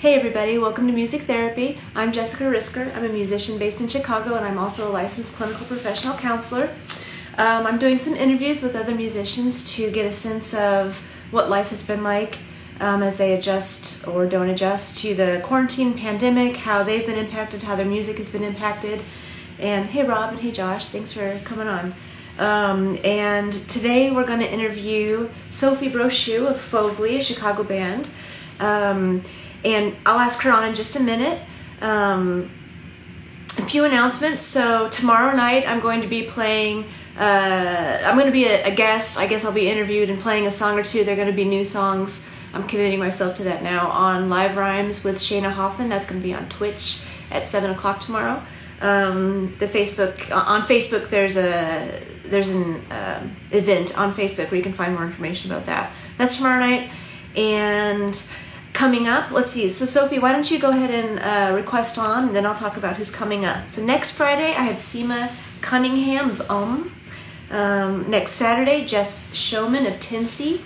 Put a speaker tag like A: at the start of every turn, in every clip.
A: Hey everybody, welcome to Music Therapy. I'm Jessica Risker. I'm a musician based in Chicago and I'm also a licensed clinical professional counselor. Um, I'm doing some interviews with other musicians to get a sense of what life has been like um, as they adjust or don't adjust to the quarantine pandemic, how they've been impacted, how their music has been impacted. And hey Rob and hey Josh, thanks for coming on. Um, and today we're going to interview Sophie Brochu of Fovely, a Chicago band. And I'll ask her on in just a minute. Um, a few announcements. So tomorrow night I'm going to be playing. Uh, I'm going to be a, a, guest. I guess I'll be interviewed and playing a song or two. They're going to be new songs. I'm committing myself to that now on Live Rhymes with Shayna Hoffman. That's going to be on Twitch at seven o'clock tomorrow. Um, the Facebook uh, on Facebook there's a there's an uh, event on Facebook where you can find more information about that. That's tomorrow night and coming up. Let's see. So, Sophie, why don't you go ahead and uh, request on, and then I'll talk about who's coming up. So, next Friday, I have Sima Cunningham of Ohmme. Um, next Saturday, Jess Shoman of Tenci.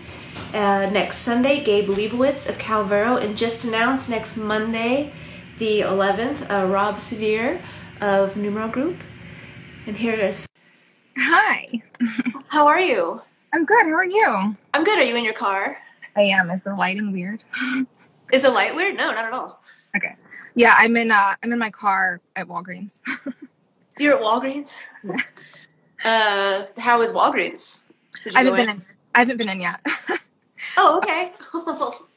A: Uh, next Sunday, Gabe Leibowitz of Calvero. And just announced next Monday, the 11th, uh, Rob Sevier of Numero Group. And here is.
B: Hi.
A: How are you?
B: I'm good. How are you?
A: I'm good. Are you in your car?
B: I am. Is the lighting weird?
A: Is the light weird? No, not at all.
B: Okay. Yeah, I'm in. Uh, I'm in my car at Walgreens.
A: You're at Walgreens. Yeah. Uh, how is Walgreens?
B: I haven't been in? in. I haven't been in yet.
A: oh, okay.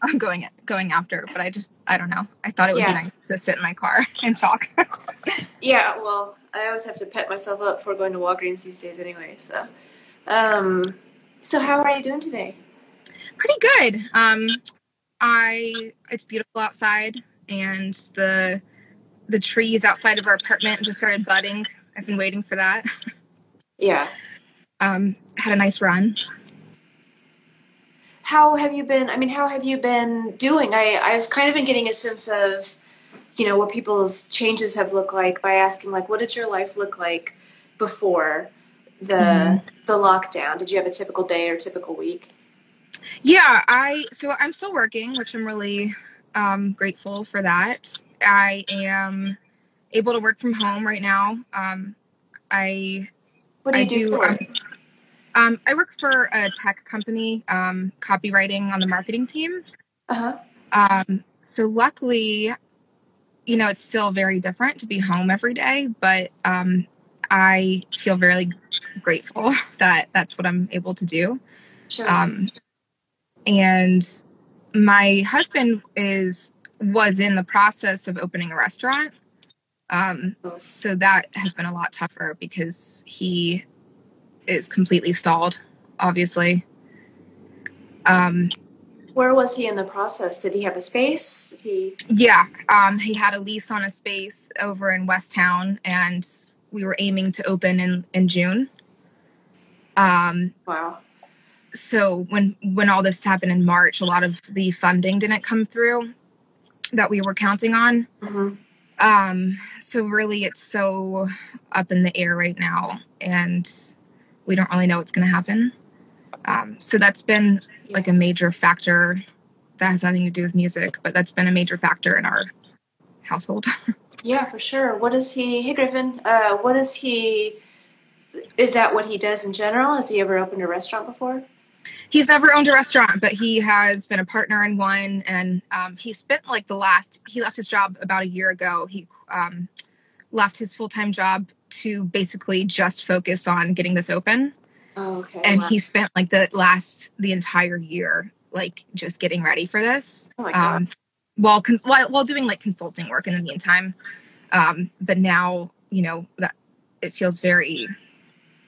B: I'm going going after, but I just I don't know. I thought it would yeah. be nice to sit in my car and talk.
A: yeah, well, I always have to pet myself up for going to Walgreens these days, anyway. So, um, so how are you doing today?
B: Pretty good. Um, I it's beautiful outside and the the trees outside of our apartment just started budding. I've been waiting for that.
A: Yeah.
B: Um, had a nice run.
A: How have you been? I mean, how have you been doing? I I've kind of been getting a sense of, you know, what people's changes have looked like by asking, like, what did your life look like before the mm-hmm. the lockdown? Did you have a typical day or typical week?
B: Yeah, I so I'm still working, which I'm really um, grateful for that. I am able to work from home right now. Um, I
A: what do you I do? do um,
B: um, I work for a tech company, um, copywriting on the marketing team.
A: Uh
B: huh. Um, so luckily, you know, it's still very different to be home every day, but um, I feel very grateful that that's what I'm able to do.
A: Sure. Um,
B: and my husband is was in the process of opening a restaurant. Um, so that has been a lot tougher because he is completely stalled obviously. Um,
A: where was he in the process? Did he have a space? Did he
B: yeah um, he had a lease on a space over in west town and we were aiming to open in in june.
A: Um, wow
B: so when when all this happened in March, a lot of the funding didn't come through that we were counting on.
A: Mm-hmm.
B: Um, so really, it's so up in the air right now, and we don't really know what's going to happen. Um, so that's been like a major factor. That has nothing to do with music, but that's been a major factor in our household.
A: yeah, for sure. What is he? Hey, Griffin. Uh, what is he? Is that what he does in general? Has he ever opened a restaurant before?
B: He's never owned a restaurant, but he has been a partner in one. And um, he spent like the last, he left his job about a year ago. He um, left his full time job to basically just focus on getting this open.
A: Oh, okay.
B: And wow. he spent like the last, the entire year, like just getting ready for this.
A: Oh my God. Um,
B: while, cons- while, while doing like consulting work in the meantime. Um, but now, you know, that it feels very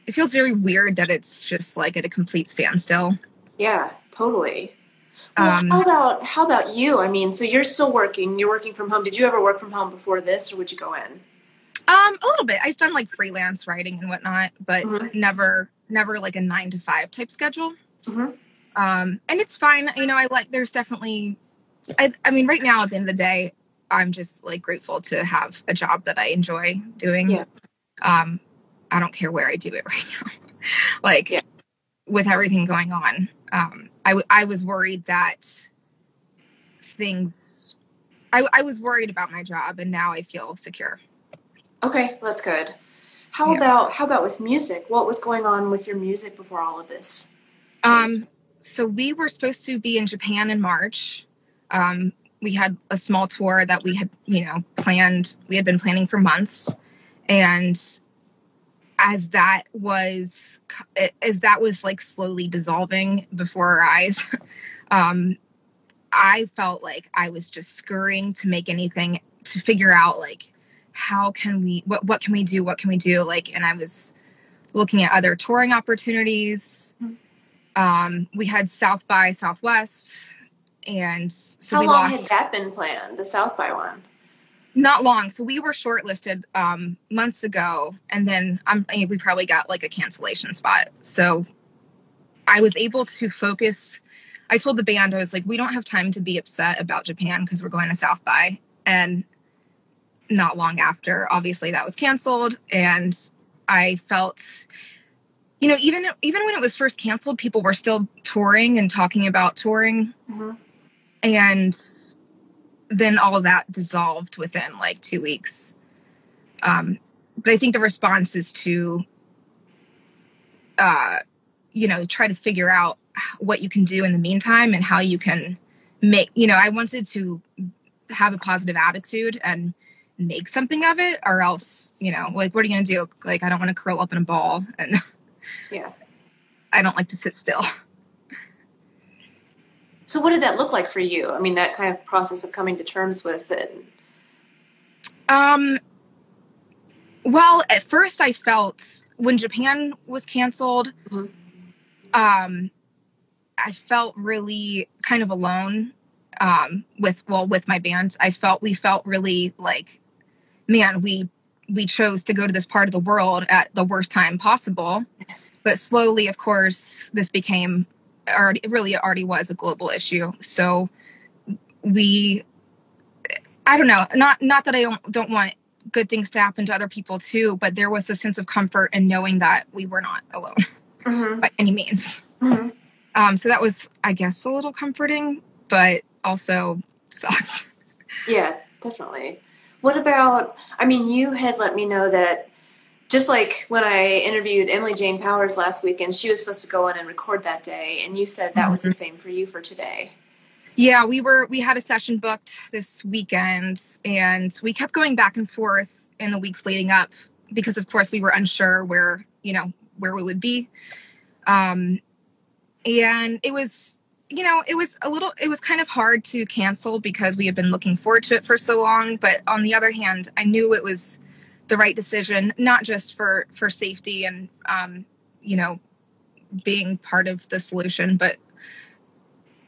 B: it feels very weird that it's just like at a complete standstill.
A: Yeah, totally. Well, um, how about how about you? I mean, so you're still working. You're working from home. Did you ever work from home before this, or would you go in?
B: Um, a little bit. I've done like freelance writing and whatnot, but mm-hmm. never, never like a nine to five type schedule.
A: Mm-hmm.
B: Um, and it's fine. You know, I like. There's definitely. I, I mean, right now at the end of the day, I'm just like grateful to have a job that I enjoy doing.
A: Yeah.
B: Um, I don't care where I do it right now. like yeah. With everything going on, um, I, w- I was worried that things I, I was worried about my job, and now I feel secure.
A: Okay, that's good. How
B: Yeah.
A: about how about with music? What was going on with your music before all of this?
B: Um, so we were supposed to be in Japan in March. Um, we had a small tour that we had, you know, planned. We had been planning for months, and as that was, as that was like slowly dissolving before our eyes, um, I felt like I was just scurrying to make anything to figure out like how can we what what can we do what can we do like and I was looking at other touring opportunities um, we had South by Southwest, and so
A: How
B: we
A: long
B: lost
A: had that been planned? The South by one.
B: Not long. So we were shortlisted um, months ago, and then I mean, we probably got like a cancellation spot. So I was able to focus. I told the band I was like, we don't have time to be upset about Japan because we're going to South by, and not long after, obviously that was canceled, and I felt you know even even when it was first canceled people were still touring and talking about touring
A: hmm
B: and then all of that dissolved within like two weeks. Um but i think the response is to uh you know try to figure out what you can do in the meantime and how you can make you know i wanted to have a positive attitude and make something of it or else you know like what are you gonna do? Like i don't want to curl up in a ball and
A: Yeah.
B: i don't like to sit still
A: So what did that look like for you? I mean, that kind of process of coming to terms with it.
B: Um, well, at first I felt when Japan was canceled,
A: Mhm.
B: um, I felt really kind of alone. Um, with well, with my band, I felt we felt really like, man, we we chose to go to this part of the world at the worst time possible. But slowly, of course, this became already it really already was a global issue. So we I don't know. Not not that I don't don't want good things to happen to other people too, but there was a sense of comfort in knowing that we were not alone
A: Mm-hmm.
B: by any means.
A: Mhm.
B: Um, so that was, I guess, a little comforting, but also sucks.
A: Yeah, definitely. What about? I mean, you had let me know that just like when I interviewed Emily Jane Powers last weekend, she was supposed to go in and record that day, and you said that was the same for you for today.
B: Yeah, we were we had a session booked this weekend, and we kept going back and forth in the weeks leading up because, of course, we were unsure where you know where we would be. Um, and it was you know it was a little it was kind of hard to cancel because we had been looking forward to it for so long but on the other hand i knew it was the right decision not just for for safety and um you know being part of the solution but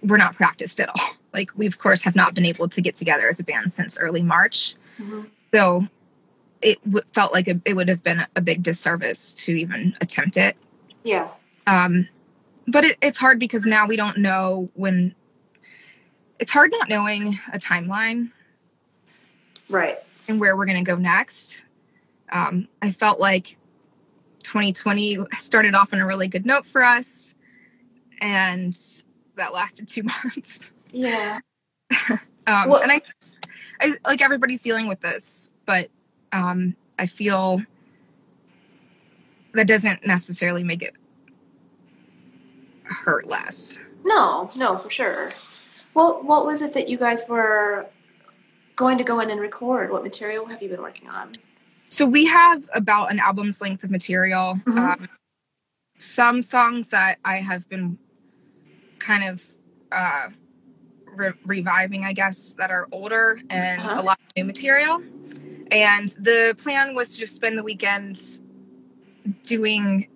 B: we're not practiced at all like we of course have not been able to get together as a band since early march
A: Mhm.
B: so it w- felt like a, it would have been a big disservice to even attempt it
A: Yeah.
B: um, but it, it's hard because now we don't know when. It's hard not knowing a timeline
A: Right.
B: and where we're going to go next. Um, I felt like 2020 started off on a really good note for us, and that lasted two months.
A: Yeah.
B: Um,
A: Well-
B: and I, I like everybody's dealing with this, but um, I feel that doesn't necessarily make it hurt less.
A: No, no, for sure. What What was it that you guys were going to go in and record? What material have you been working on?
B: So we have about an album's length of material.
A: Mhm.
B: Um, some songs that I have been kind of uh, re- reviving, I guess, that are older, and
A: Uh-huh.
B: a lot of new material. And the plan was to just spend the weekend doing,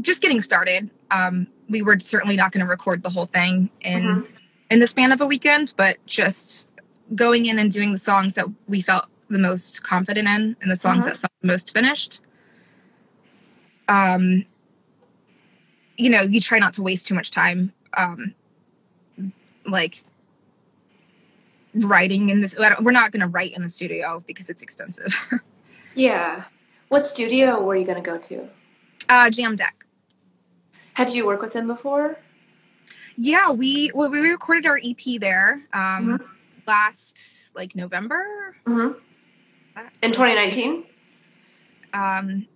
B: just getting started. Um, we were certainly not going to record the whole thing in
A: Mhm.
B: in the span of a weekend, but just going in and doing the songs that we felt the most confident in and the songs
A: Mhm.
B: that felt the most finished. Um, you know, you try not to waste too much time, um, like writing in this. We're not going to write in the studio because it's expensive.
A: Yeah. What studio were you going to go to?
B: uh, Jam Deck.
A: Had you worked with them before?
B: Yeah, we well, we recorded our EP there. Um, last like November.
A: Mm-hmm. In 2019?
B: Um,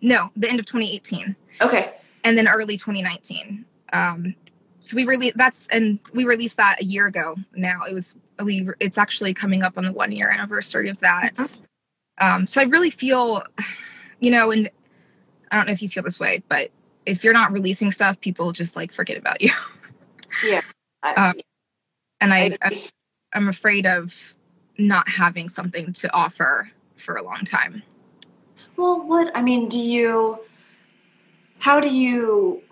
B: no, the end of 2018.
A: Okay.
B: And then early 2019. Um, so we released that's and we released that a year ago. Now it was we it's actually coming up on the one year anniversary of that. Mm-hmm. Um, so I really feel, you know, and I don't know if you feel this way, but if you're not releasing stuff, people just like forget about you.
A: Yeah.
B: I, um, and I, I I'm afraid of not having something to offer for a long time.
A: Well, what I mean, do you? How do you?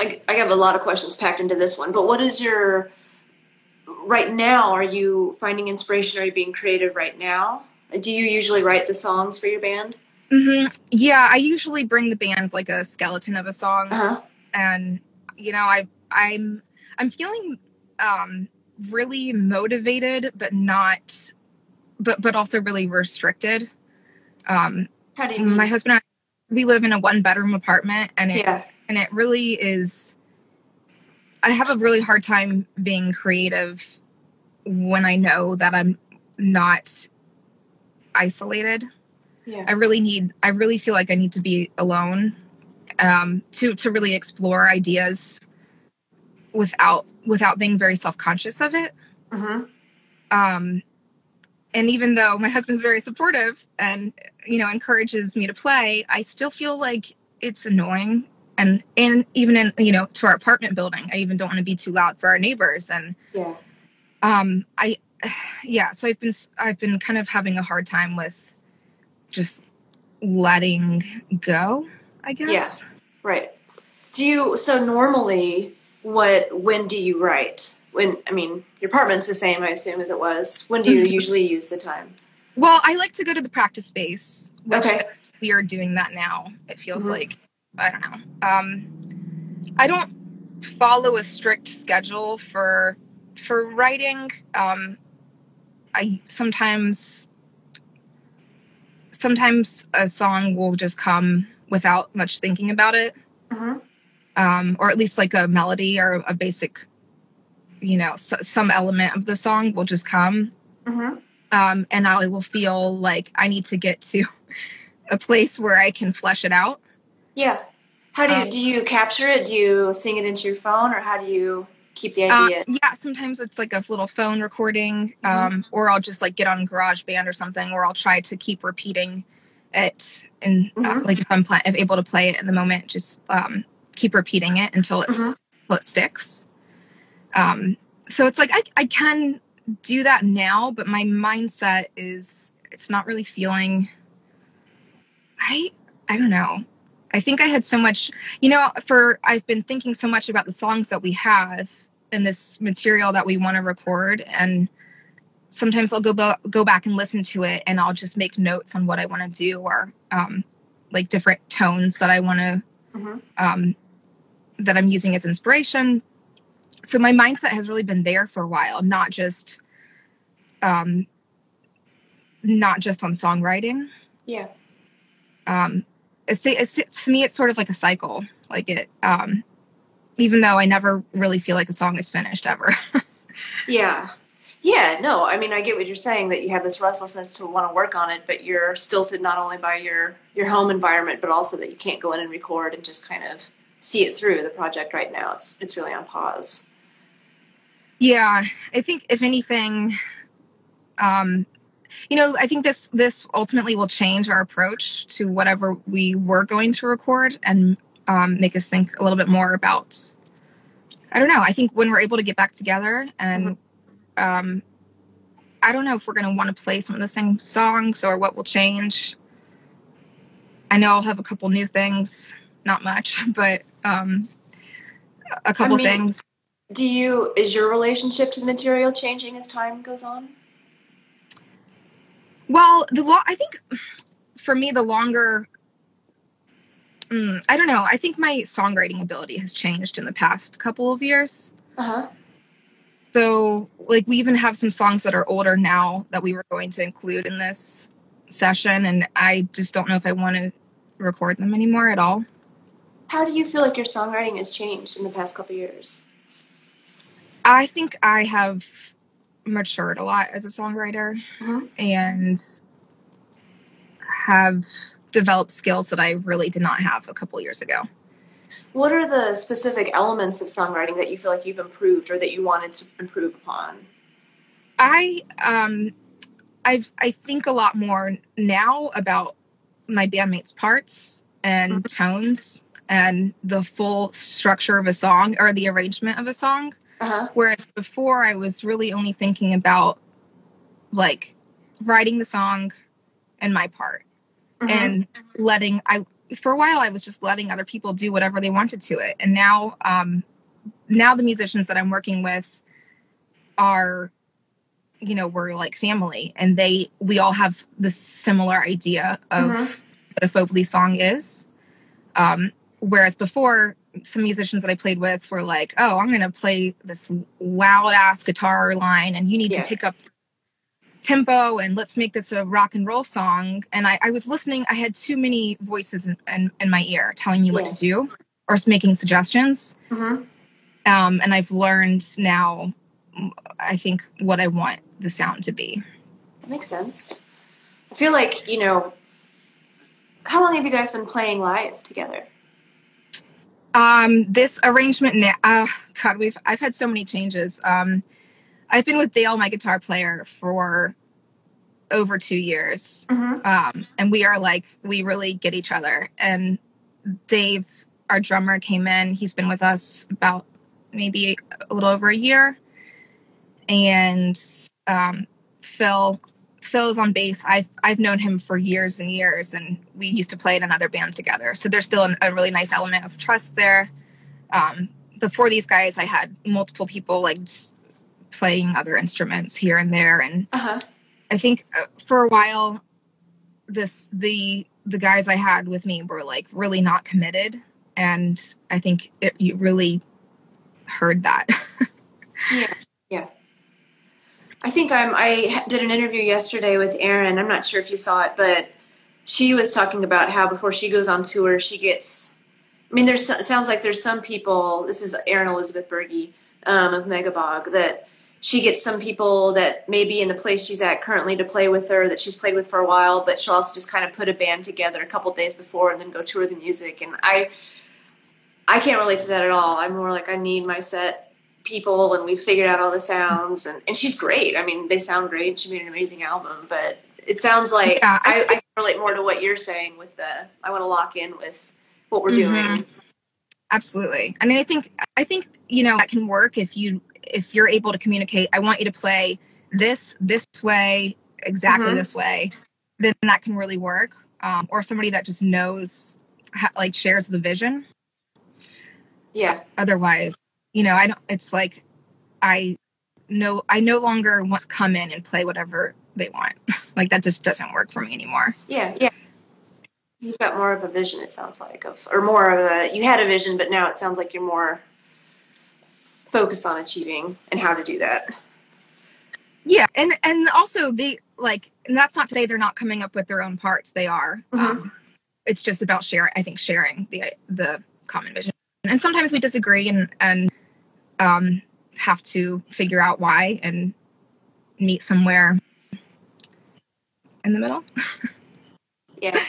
A: I, I have a lot of questions packed into this one, but what is your right now? Are you finding inspiration? Are you being creative right now? Do you usually write the songs for your band?
B: Mm-hmm. Yeah, I usually bring the band like a skeleton of a song,
A: uh-huh.
B: and you know, I I'm I'm feeling um, really motivated, but not, but but also really restricted. Um,
A: How do you mean?
B: My husband and I, we live in a one bedroom apartment, and it
A: yeah.
B: and it really is. I have a really hard time being creative when I know that I'm not isolated.
A: Yeah.
B: I really need I really feel like I need to be alone um to to really explore ideas without without being very self-conscious of it.
A: Mm-hmm.
B: Um and even though my husband's very supportive and you know encourages me to play, I still feel like it's annoying and and even in you know to our apartment building, I even don't want to be too loud for our neighbors and
A: yeah.
B: Um I yeah, so I've been I've been kind of having a hard time with just letting go, I guess.
A: Yeah. Right. Do you so normally what when do you write? When I mean your apartment's the same, I assume, as it was. When do you mm-hmm. usually use the time?
B: Well, I like to go to the practice space.
A: okay.
B: We are doing that now. It feels mm-hmm. like I don't know. Um I don't follow a strict schedule for for writing. Um I sometimes sometimes a song will just come without much thinking about it.
A: Mm-hmm.
B: Um, or at least like a melody or a basic, you know, some element of the song will just come.
A: Mm-hmm.
B: Um, and I will feel like I need to get to a place where I can flesh it out.
A: Yeah. How do you um, do you capture it? Do you sing it into your phone or how do you keep the idea.
B: Uh, yeah, sometimes it's like a little phone recording, mm-hmm. um, or I'll just like get on GarageBand or something, or I'll try to keep repeating it, and uh, mm-hmm. uh, like if I'm pl- if able to play it in the moment, just um, keep repeating it until it's mm-hmm. until it sticks. Um, so it's like I I can do that now, but my mindset is it's not really feeling. I I don't know. I think I had so much, you know, for I've been thinking so much about the songs that we have and this material that we want to record and sometimes I'll go go back and listen to it and I'll just make notes on what I want to do or um, like different tones that I want to mm-hmm. um, that I'm using as inspiration. So my mindset has really been there for a while, not just um, not just on songwriting.
A: Yeah.
B: Um, it's, it's to me it's sort of like a cycle like it um even though i never really feel like a song is finished ever
A: yeah yeah no i mean i get what you're saying that you have this restlessness to want to work on it but you're stilted not only by your your home environment but also that you can't go in and record and just kind of see it through the project right now. It's it's really on pause.
B: Yeah i think if anything um you know i think this this ultimately will change our approach to whatever we were going to record and um, make us think a little bit more about i don't know i think when we're able to get back together and um, i don't know if we're going to want to play some of the same songs or what will change. I know i'll have a couple new things not much but um, a couple I mean, things
A: do you is your relationship to the material changing as time goes on
B: well, the law. I think for me, the longer. Mm, I don't know. I think my songwriting ability has changed in the past couple of years.
A: Uh huh.
B: So, like, we even have some songs that are older now that we were going to include in this session, and I just don't know if I want to record them anymore at all.
A: How do you feel like your songwriting has changed in the past couple years?
B: I think I have matured a lot as a songwriter
A: Mhm.
B: and have developed skills that I really did not have a couple years ago.
A: What are the specific elements of songwriting that you feel like you've improved or that you wanted to improve upon?
B: I um I've I think a lot more now about my bandmates' parts and tones and the full structure of a song or the arrangement of a song.
A: Uh huh.
B: Whereas before I was really only thinking about like writing the song and my part
A: Mm-hmm.
B: and letting I for a while I was just letting other people do whatever they wanted to it. And now um now the musicians that I'm working with are you know, we're like family and they we all have this similar idea of
A: Mhm.
B: what a Folkley song is. Um whereas before some musicians that I played with were like, "Oh, I'm going to play this loud ass guitar line and you need
A: Yeah.
B: to pick up tempo and let's make this a rock and roll song and i, I was listening i had too many voices in, in, in my ear telling me what to do or making suggestions
A: Mm-hmm.
B: um, and i've learned now i think what i want the sound to be
A: That makes sense. I feel like, you know, how long have you guys been playing live together?
B: Um, this arrangement now uh, god we've i've had so many changes. Um, i've been with dale my guitar player for over two years.
A: Mm-hmm.
B: um, and we are like we really get each other. And dave our drummer came in. He's been with us about maybe a little over a year. And um, phil phil's on bass i've i've known him for years and years and we used to play in another band together so there's still an, a really nice element of trust there um, before these guys i had multiple people like playing other instruments here and there and
A: Uh huh.
B: I think uh, for a while, this the the guys I had with me were like really not committed, and I think it, you really heard that.
A: I think I'm. I did an interview yesterday with Erin. I'm not sure if you saw it, but she was talking about how before she goes on tour, she gets. I mean, there's sounds like there's some people. This is Erin Elizabeth Birgy um, of Megabog that she gets some people that maybe in the place she's at currently to play with her that she's played with for a while, but she'll also just kind of put a band together a couple days before and then go tour the music. And I, I can't relate to that at all. I'm more like I need my set people and we figured out all the sounds and, and she's great. I mean, they sound great. She made an amazing album, but it sounds like
B: Yeah, I
A: I, I can relate more to what you're saying with the I want to lock in with what we're doing.
B: Mhm. Absolutely. I mean, I think I think you know that can work if you if you're able to communicate. I want you to play this this way exactly
A: Mhm.
B: this way. Then that can really work. Um, or somebody that just knows, ha- like shares the vision.
A: Yeah.
B: otherwise you know i don't it's like i no i no longer want to come in and play whatever they want like that just doesn't work for me anymore
A: Yeah. Yeah. You've got more of a vision, it sounds like, of or more of a you had a vision, but now it sounds like you're more focused on achieving and how to do that.
B: yeah and and also the, like and that's not to say they're not coming up with their own parts they are
A: Mhm.
B: um it's just about sharing i think sharing the the common vision and sometimes we disagree and and um have to figure out why and meet somewhere in the middle
A: Yeah.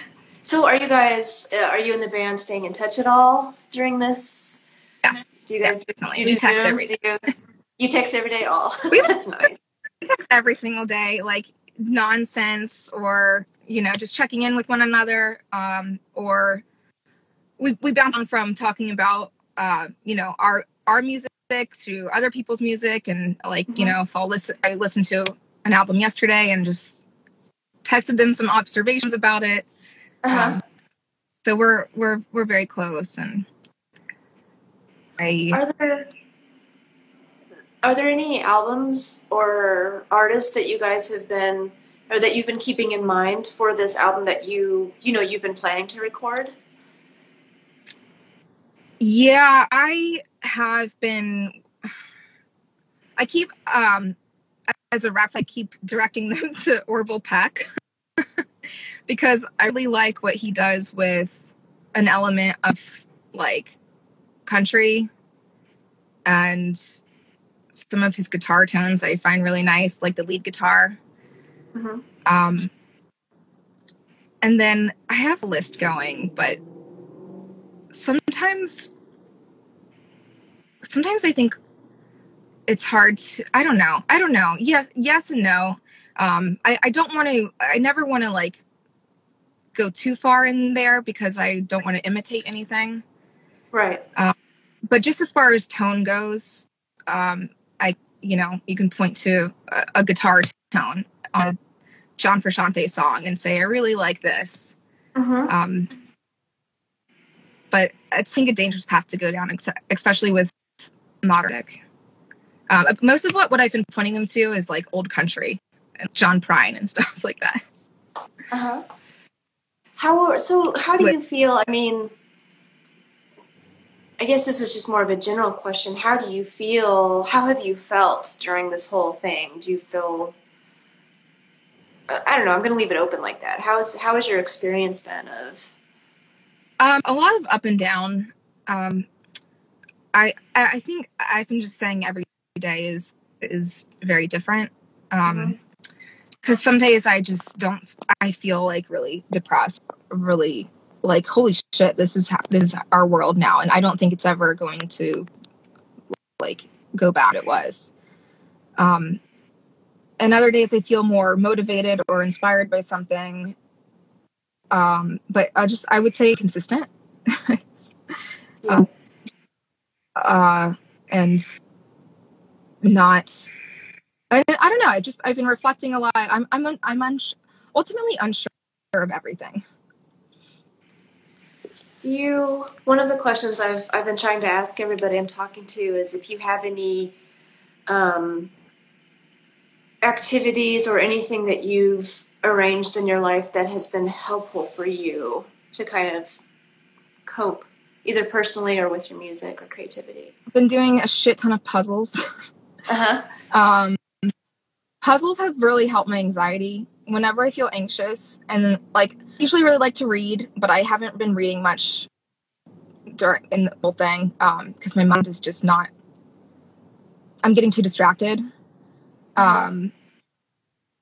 A: So, are you guys? Uh, are you in the band staying in touch at all during this?
B: Yes.
A: Do you guys do,
B: Definitely.
A: do you do
B: text
A: Zooms?
B: every
A: you, you text every day. All
B: We-
A: that's nice.
B: text every single day, like nonsense or, you know, just checking in with one another. Um, or we, we bounce on from talking about, uh, you know, our, our music to other people's music. And like, you
A: Mhm.
B: know, if I'll listen, I listened to an album yesterday and just texted them some observations about it.
A: Uh-huh.
B: Um, so we're, we're, we're very close and I,
A: Are there are there any albums or artists that you guys have been or that you've been keeping in mind for this album that you you know you've been planning to record?
B: Yeah, I have been. I keep um as a rep, I keep directing them to Orville Peck because I really like what he does with an element of like country and some of his guitar tones I find really nice, like the lead guitar.
A: Mm-hmm.
B: Um, and then I have a list going, but sometimes, sometimes I think it's hard to, I don't know. I don't know. Yes, yes and no. Um, I, I don't want to, I never want to like go too far in there because I don't want to imitate anything.
A: Right.
B: Um, but just as far as tone goes, um, I, you know, you can point to a, a guitar tone on a John Frusciante song and say, I really like this.
A: Mm-hmm.
B: Um, but I think a dangerous path to go down, especially with modern. Um, most of what, what I've been pointing them to is like old country and John Prine and stuff like that.
A: Uh-huh. How so? How do you feel? I mean, I guess this is just more of a general question. How do you feel? How have you felt during this whole thing? Do you feel? uh, I don't know. I'm going to leave it open like that. How is how has your experience been of?
B: Um, a lot of up and down. Um, I I think I've been just saying every day is is very different. Um, because some days I just don't. I feel like really depressed, really like holy shit, this is ha- this is our world now, and I don't think it's ever going to like go back. It was. Um, and other days I feel more motivated or inspired by something. Um, but I just I would say consistent. um, uh, and not I, I don't know. I just I've been reflecting a lot. I'm I'm un, I'm uns- ultimately unsure of everything.
A: Do you? One of the questions I've I've been trying to ask everybody I'm talking to is if you have any um, activities or anything that you've arranged in your life that has been helpful for you to kind of cope, either personally or with your music or creativity.
B: I've been doing a shit ton of puzzles.
A: Uh huh.
B: um, puzzles have really helped my anxiety whenever I feel anxious, and like usually really like to read, but I haven't been reading much during in the whole thing because my mind is just not. I'm getting too distracted. Um,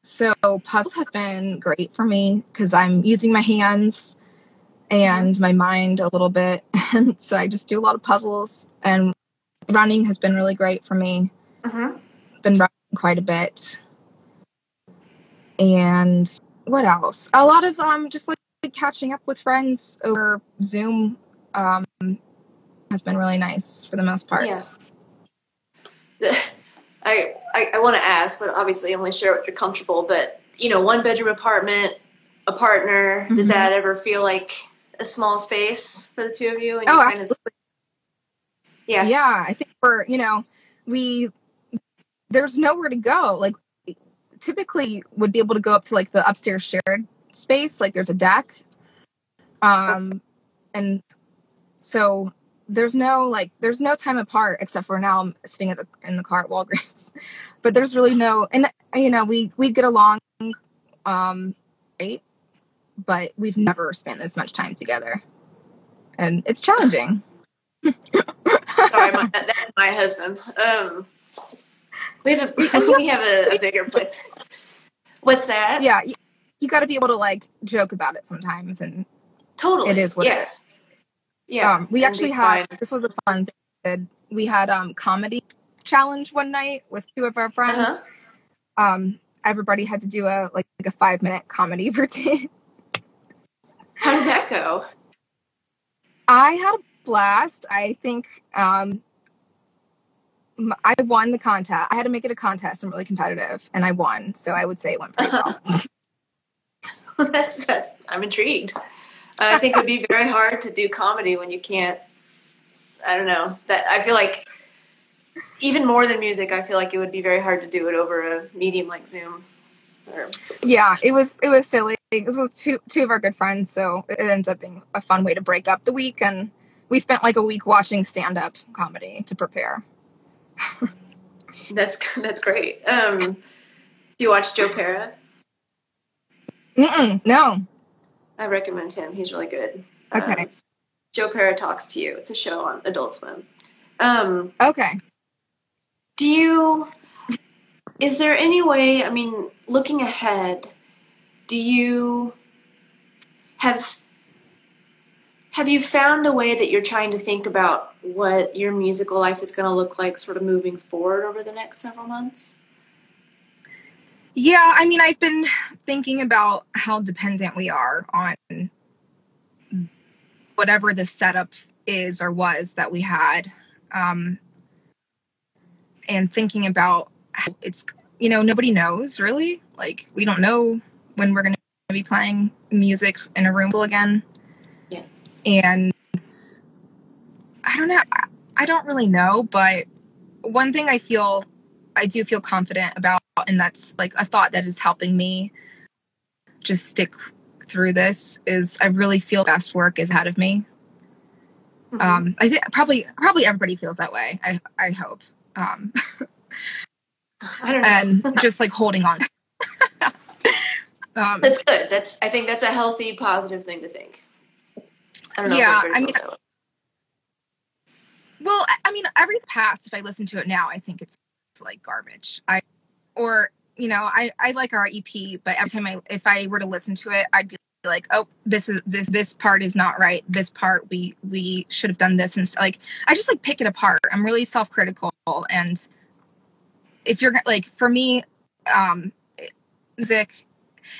B: so puzzles have been great for me because I'm using my hands and my mind a little bit, and so I just do a lot of puzzles. And running has been really great for me.
A: Mm-hmm.
B: Been running quite a bit. And what else? A lot of um, just like catching up with friends over Zoom um, has been really nice for the most part.
A: Yeah. I I, I want to ask, but obviously only share what you're comfortable. But you know, one bedroom apartment, a partner. Does
B: Mhm.
A: that ever feel like a small space for the two of you? And you
B: Oh,
A: kind
B: absolutely.
A: Of, yeah.
B: yeah i think we're you know we there's nowhere to go like typically would be able to go up to like the upstairs shared space like there's a deck um and so there's no like there's no time apart except for now i'm sitting at the in the car at walgreens but there's really no and you know we we get along um great but we've never spent this much time together and it's challenging
A: Sorry, my, that's my husband. Um, we have a, we have a, a bigger place. What's that?
B: yeah you, you got to be able to like joke about it sometimes and
A: totally.
B: it is what
A: yeah.
B: it is
A: Yeah.
B: um we actually had
A: fine.
B: this was a fun thing we we had um comedy challenge one night with two of our friends
A: Uh-huh.
B: um everybody had to do a like, like a five minute comedy routine
A: How did that go?
B: i had a blast i think um I won the contest. I had to make it a contest. I'm really competitive, and I won. So I would say it went pretty well.
A: that's that's. I'm intrigued. I think it would be very hard to do comedy when you can't. I don't know. That I feel like even more than music, I feel like it would be very hard to do it over a medium like Zoom. Or,
B: yeah, it was it was silly. Was with two two of our good friends, so it ends up being a fun way to break up the week. And we spent like a week watching stand up comedy to prepare.
A: that's that's great. Um, do you watch Joe Pera?
B: Mm-mm, no,
A: I recommend him. He's really good. Um,
B: Okay.
A: Joe Pera talks to you. It's a show on Adult Swim. Um,
B: okay,
A: Do you is there any way, I mean, looking ahead, do you have have you found a way that you're trying to think about what your musical life is going to look like sort of moving forward over the next several months?
B: Yeah, I mean, I've been thinking about how dependent we are on whatever the setup is or was that we had. Um, and thinking about it's, you know, nobody knows really. Like, we don't know when we're going to be playing music in a room again Yeah. and I don't know. I don't really know, but one thing I feel I do feel confident about, and that's like a thought that is helping me just stick through this is I really feel best work is ahead of me. Mm-hmm. Um, I think probably probably everybody feels that way. I I hope. Um,
A: I don't know.
B: and just like holding on.
A: um, that's good. That's I think that's a healthy, positive thing to think. I don't know.
B: Yeah, I mean, well, I mean, every past, if I listen to it now, I think it's, it's like garbage. I or you know, I I like our EP, but every time I if I were to listen to it, I'd be like, oh, this is this this part is not right. This part we we should have done this, and like I just like pick it apart. I'm really self critical, and if you're like for me, um, music,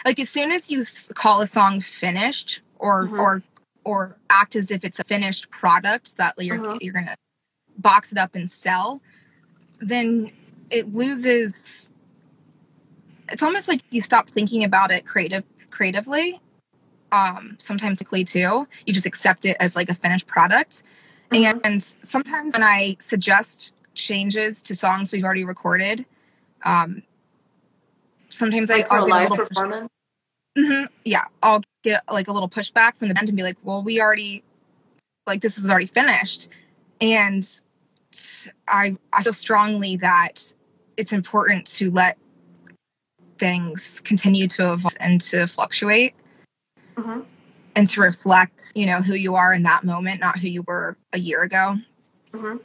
B: like as soon as you call a song finished or mm-hmm. or or act as if it's a finished product that you're uh-huh. you're gonna box it up and sell, then it loses. It's almost like you stop thinking about it creative creatively. Um, sometimes quickly too, you just accept it as like a finished product. Uh-huh. And sometimes when I suggest changes to songs we've already recorded, um, sometimes
A: like
B: I
A: for a live performance.
B: Mm-hmm. Yeah, I'll get like a little pushback from the band and be like, "Well, we already like this is already finished," and I I feel strongly that it's important to let things continue to evolve and to fluctuate, mm-hmm. and to reflect, you know, who you are in that moment, not who you were a year ago.
A: Mm-hmm.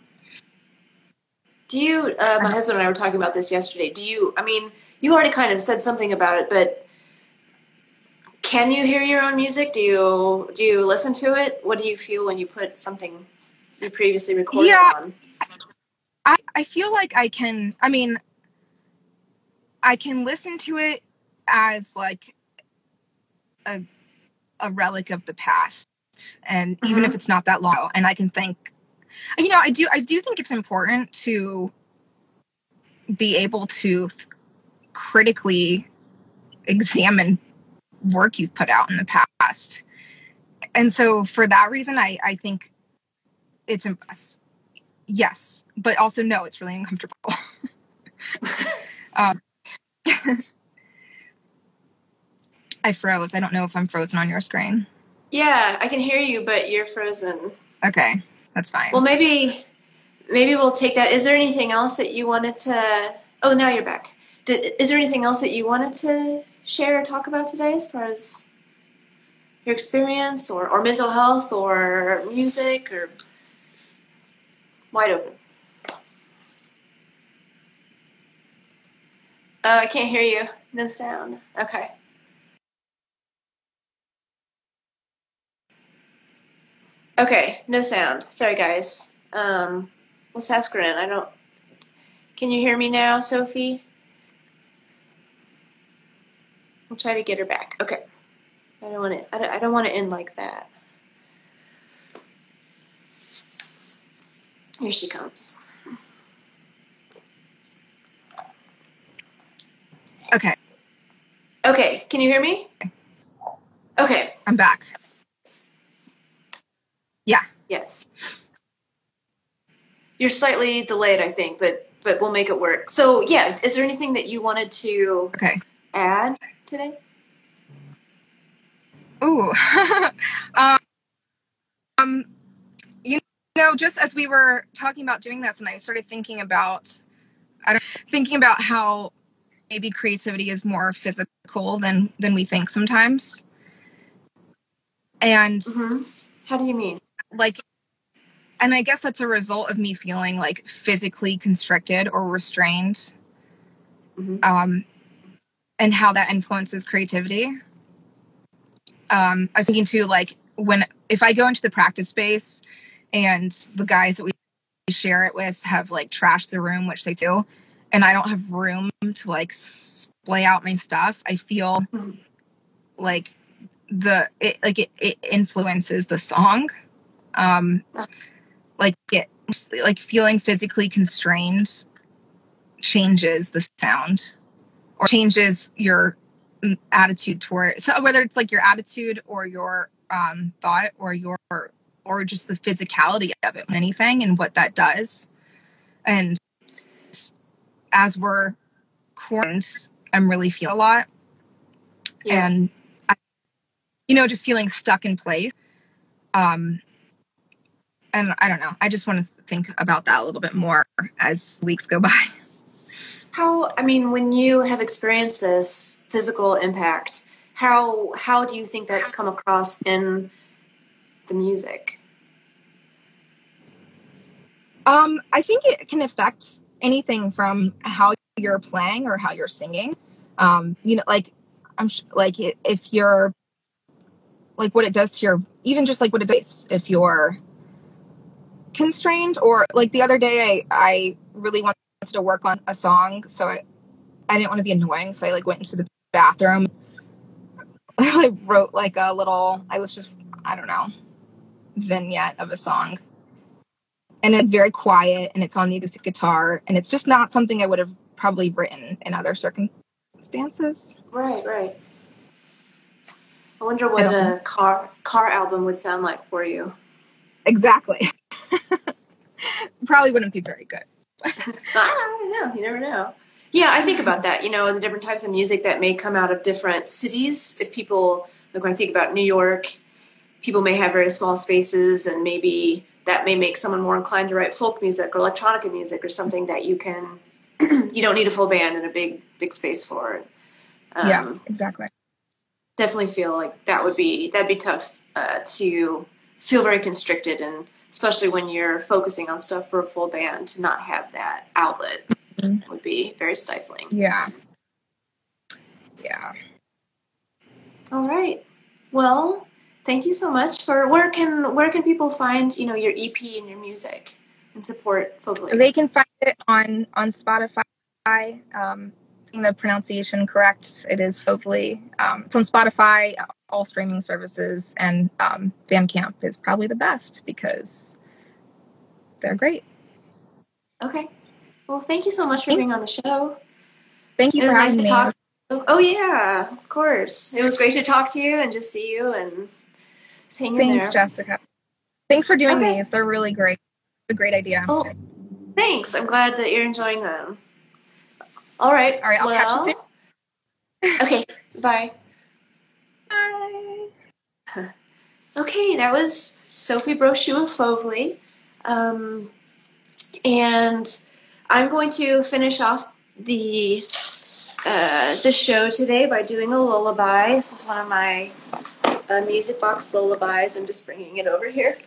A: Do you? Uh, my husband and I were talking about this yesterday. Do you? I mean, you already kind of said something about it, but can you hear your own music? Do you do you listen to it? What do you feel when you put something you previously recorded yeah, on?
B: I, I feel like I can I mean I can listen to it as like a a relic of the past. And mm-hmm. even if it's not that long and I can think you know, I do I do think it's important to be able to critically examine work you've put out in the past. And so for that reason, I, I think it's impressive. Yes, but also no, it's really uncomfortable. um, I froze. I don't know if I'm frozen on your screen.
A: Yeah, I can hear you, but you're frozen.
B: Okay, that's fine.
A: Well, maybe maybe we'll take that. Is there anything else that you wanted to? Oh, now you're back. Did, is there anything else that you wanted to share or talk about today as far as your experience or, or mental health or music or wide open? Uh, I can't hear you. No sound. Okay. Okay, no sound. Sorry, guys. Um, ask her. I don't. Can you hear me now, Sophie? I'll try to get her back. Okay. I don't want to. I don't, I don't want to end like that. Here she comes.
B: Okay.
A: Okay. Can you hear me? Okay.
B: I'm back. Yeah.
A: Yes. You're slightly delayed, I think, but but we'll make it work. So yeah, is there anything that you wanted to
B: okay.
A: add? Today?
B: Ooh. um, you know, just as we were talking about doing this, and I started thinking about, I don't, thinking about how maybe creativity is more physical than than we think sometimes. And
A: mm-hmm. how do you mean?
B: Like, and I guess that's a result of me feeling like physically constricted or restrained. Mm-hmm. Um, and how that influences creativity. Um, I was thinking too, like when if I go into the practice space and the guys that we share it with have like trashed the room, which they do, and I don't have room to like splay out my stuff, I feel like the it like it, it influences the song. Um, like it like feeling physically constrained changes the sound or changes your attitude toward so whether it's like your attitude or your um, thought or your or just the physicality of it anything and what that does and as we're quarantined i'm really feeling a lot yeah. and I, you know just feeling stuck in place um and I don't know. I just want to think about that a little bit more as weeks go by.
A: How I mean, when you have experienced this physical impact, how how do you think that's come across in the music?
B: Um, I think it can affect anything from how you're playing or how you're singing. Um, you know, like I'm sh- like if you're like what it does to your even just like what it does if you're constrained or like the other day I, I really wanted to work on a song so I, I didn't want to be annoying so I like went into the bathroom I wrote like a little I was just I don't know vignette of a song and it's very quiet and it's on the acoustic guitar and it's just not something I would have probably written in other circumstances.
A: Right, right. I wonder what I a car car album would sound like for you.
B: Exactly. Probably wouldn't be very good.
A: I don't know. You never know. Yeah, I think about that. You know, the different types of music that may come out of different cities. If people, like when I think about New York, people may have very small spaces, and maybe that may make someone more inclined to write folk music or electronica music or something that you can. you don't need a full band and a big big space for.
B: Um, yeah, exactly.
A: Definitely feel like that would be that'd be tough uh, to feel very constricted and especially when you're focusing on stuff for a full band to not have that outlet mm-hmm. would be very stifling.
B: Yeah. Yeah.
A: All right. Well thank you so much for where can where can people find you know your ep and your music and support
B: they can find it on on spotify. Um the pronunciation correct. It is hopefully um, it's on Spotify, all streaming services, and um, Bandcamp is probably the best because they're great.
A: Okay. Well, thank you so much for thank being on the show.
B: Thank you it for having nice me. Talk-
A: oh yeah, of course. It was great to talk to you and just see you and just hang
B: Thanks,
A: there.
B: Thanks, Jessica. Thanks for doing okay. these. They're really great. A great idea.
A: Well, thanks. I'm glad that you're enjoying them. All right.
B: All right. I'll well, catch
A: you soon. okay. Bye. Okay, that was Sophie Brochu of Fovely. Um, and I'm going to finish off the uh, the show today by doing a lullaby. This is one of my uh, music box lullabies. I'm just bringing it over here.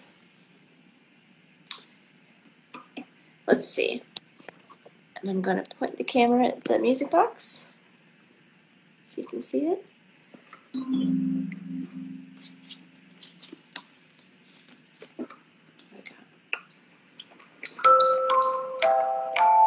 A: Let's see. And I'm going to point the camera at the music box so you can see it. Okay,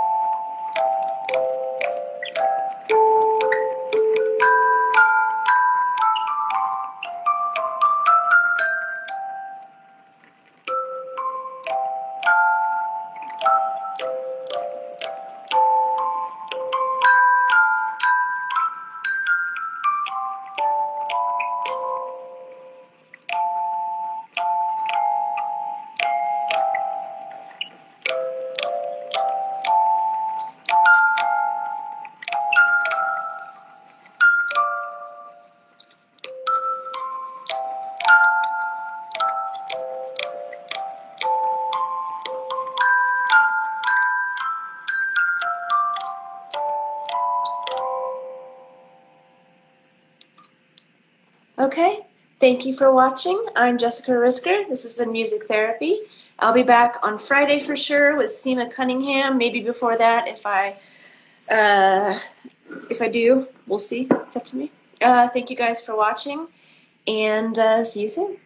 A: thank you for watching. I'm Jessica Risker. This has been Music Therapy, I'll be back on Friday for sure with Sima Cunningham. Maybe before that, if I uh, if I do, we'll see. It's up to me. Uh, thank you guys for watching, and uh, see you soon.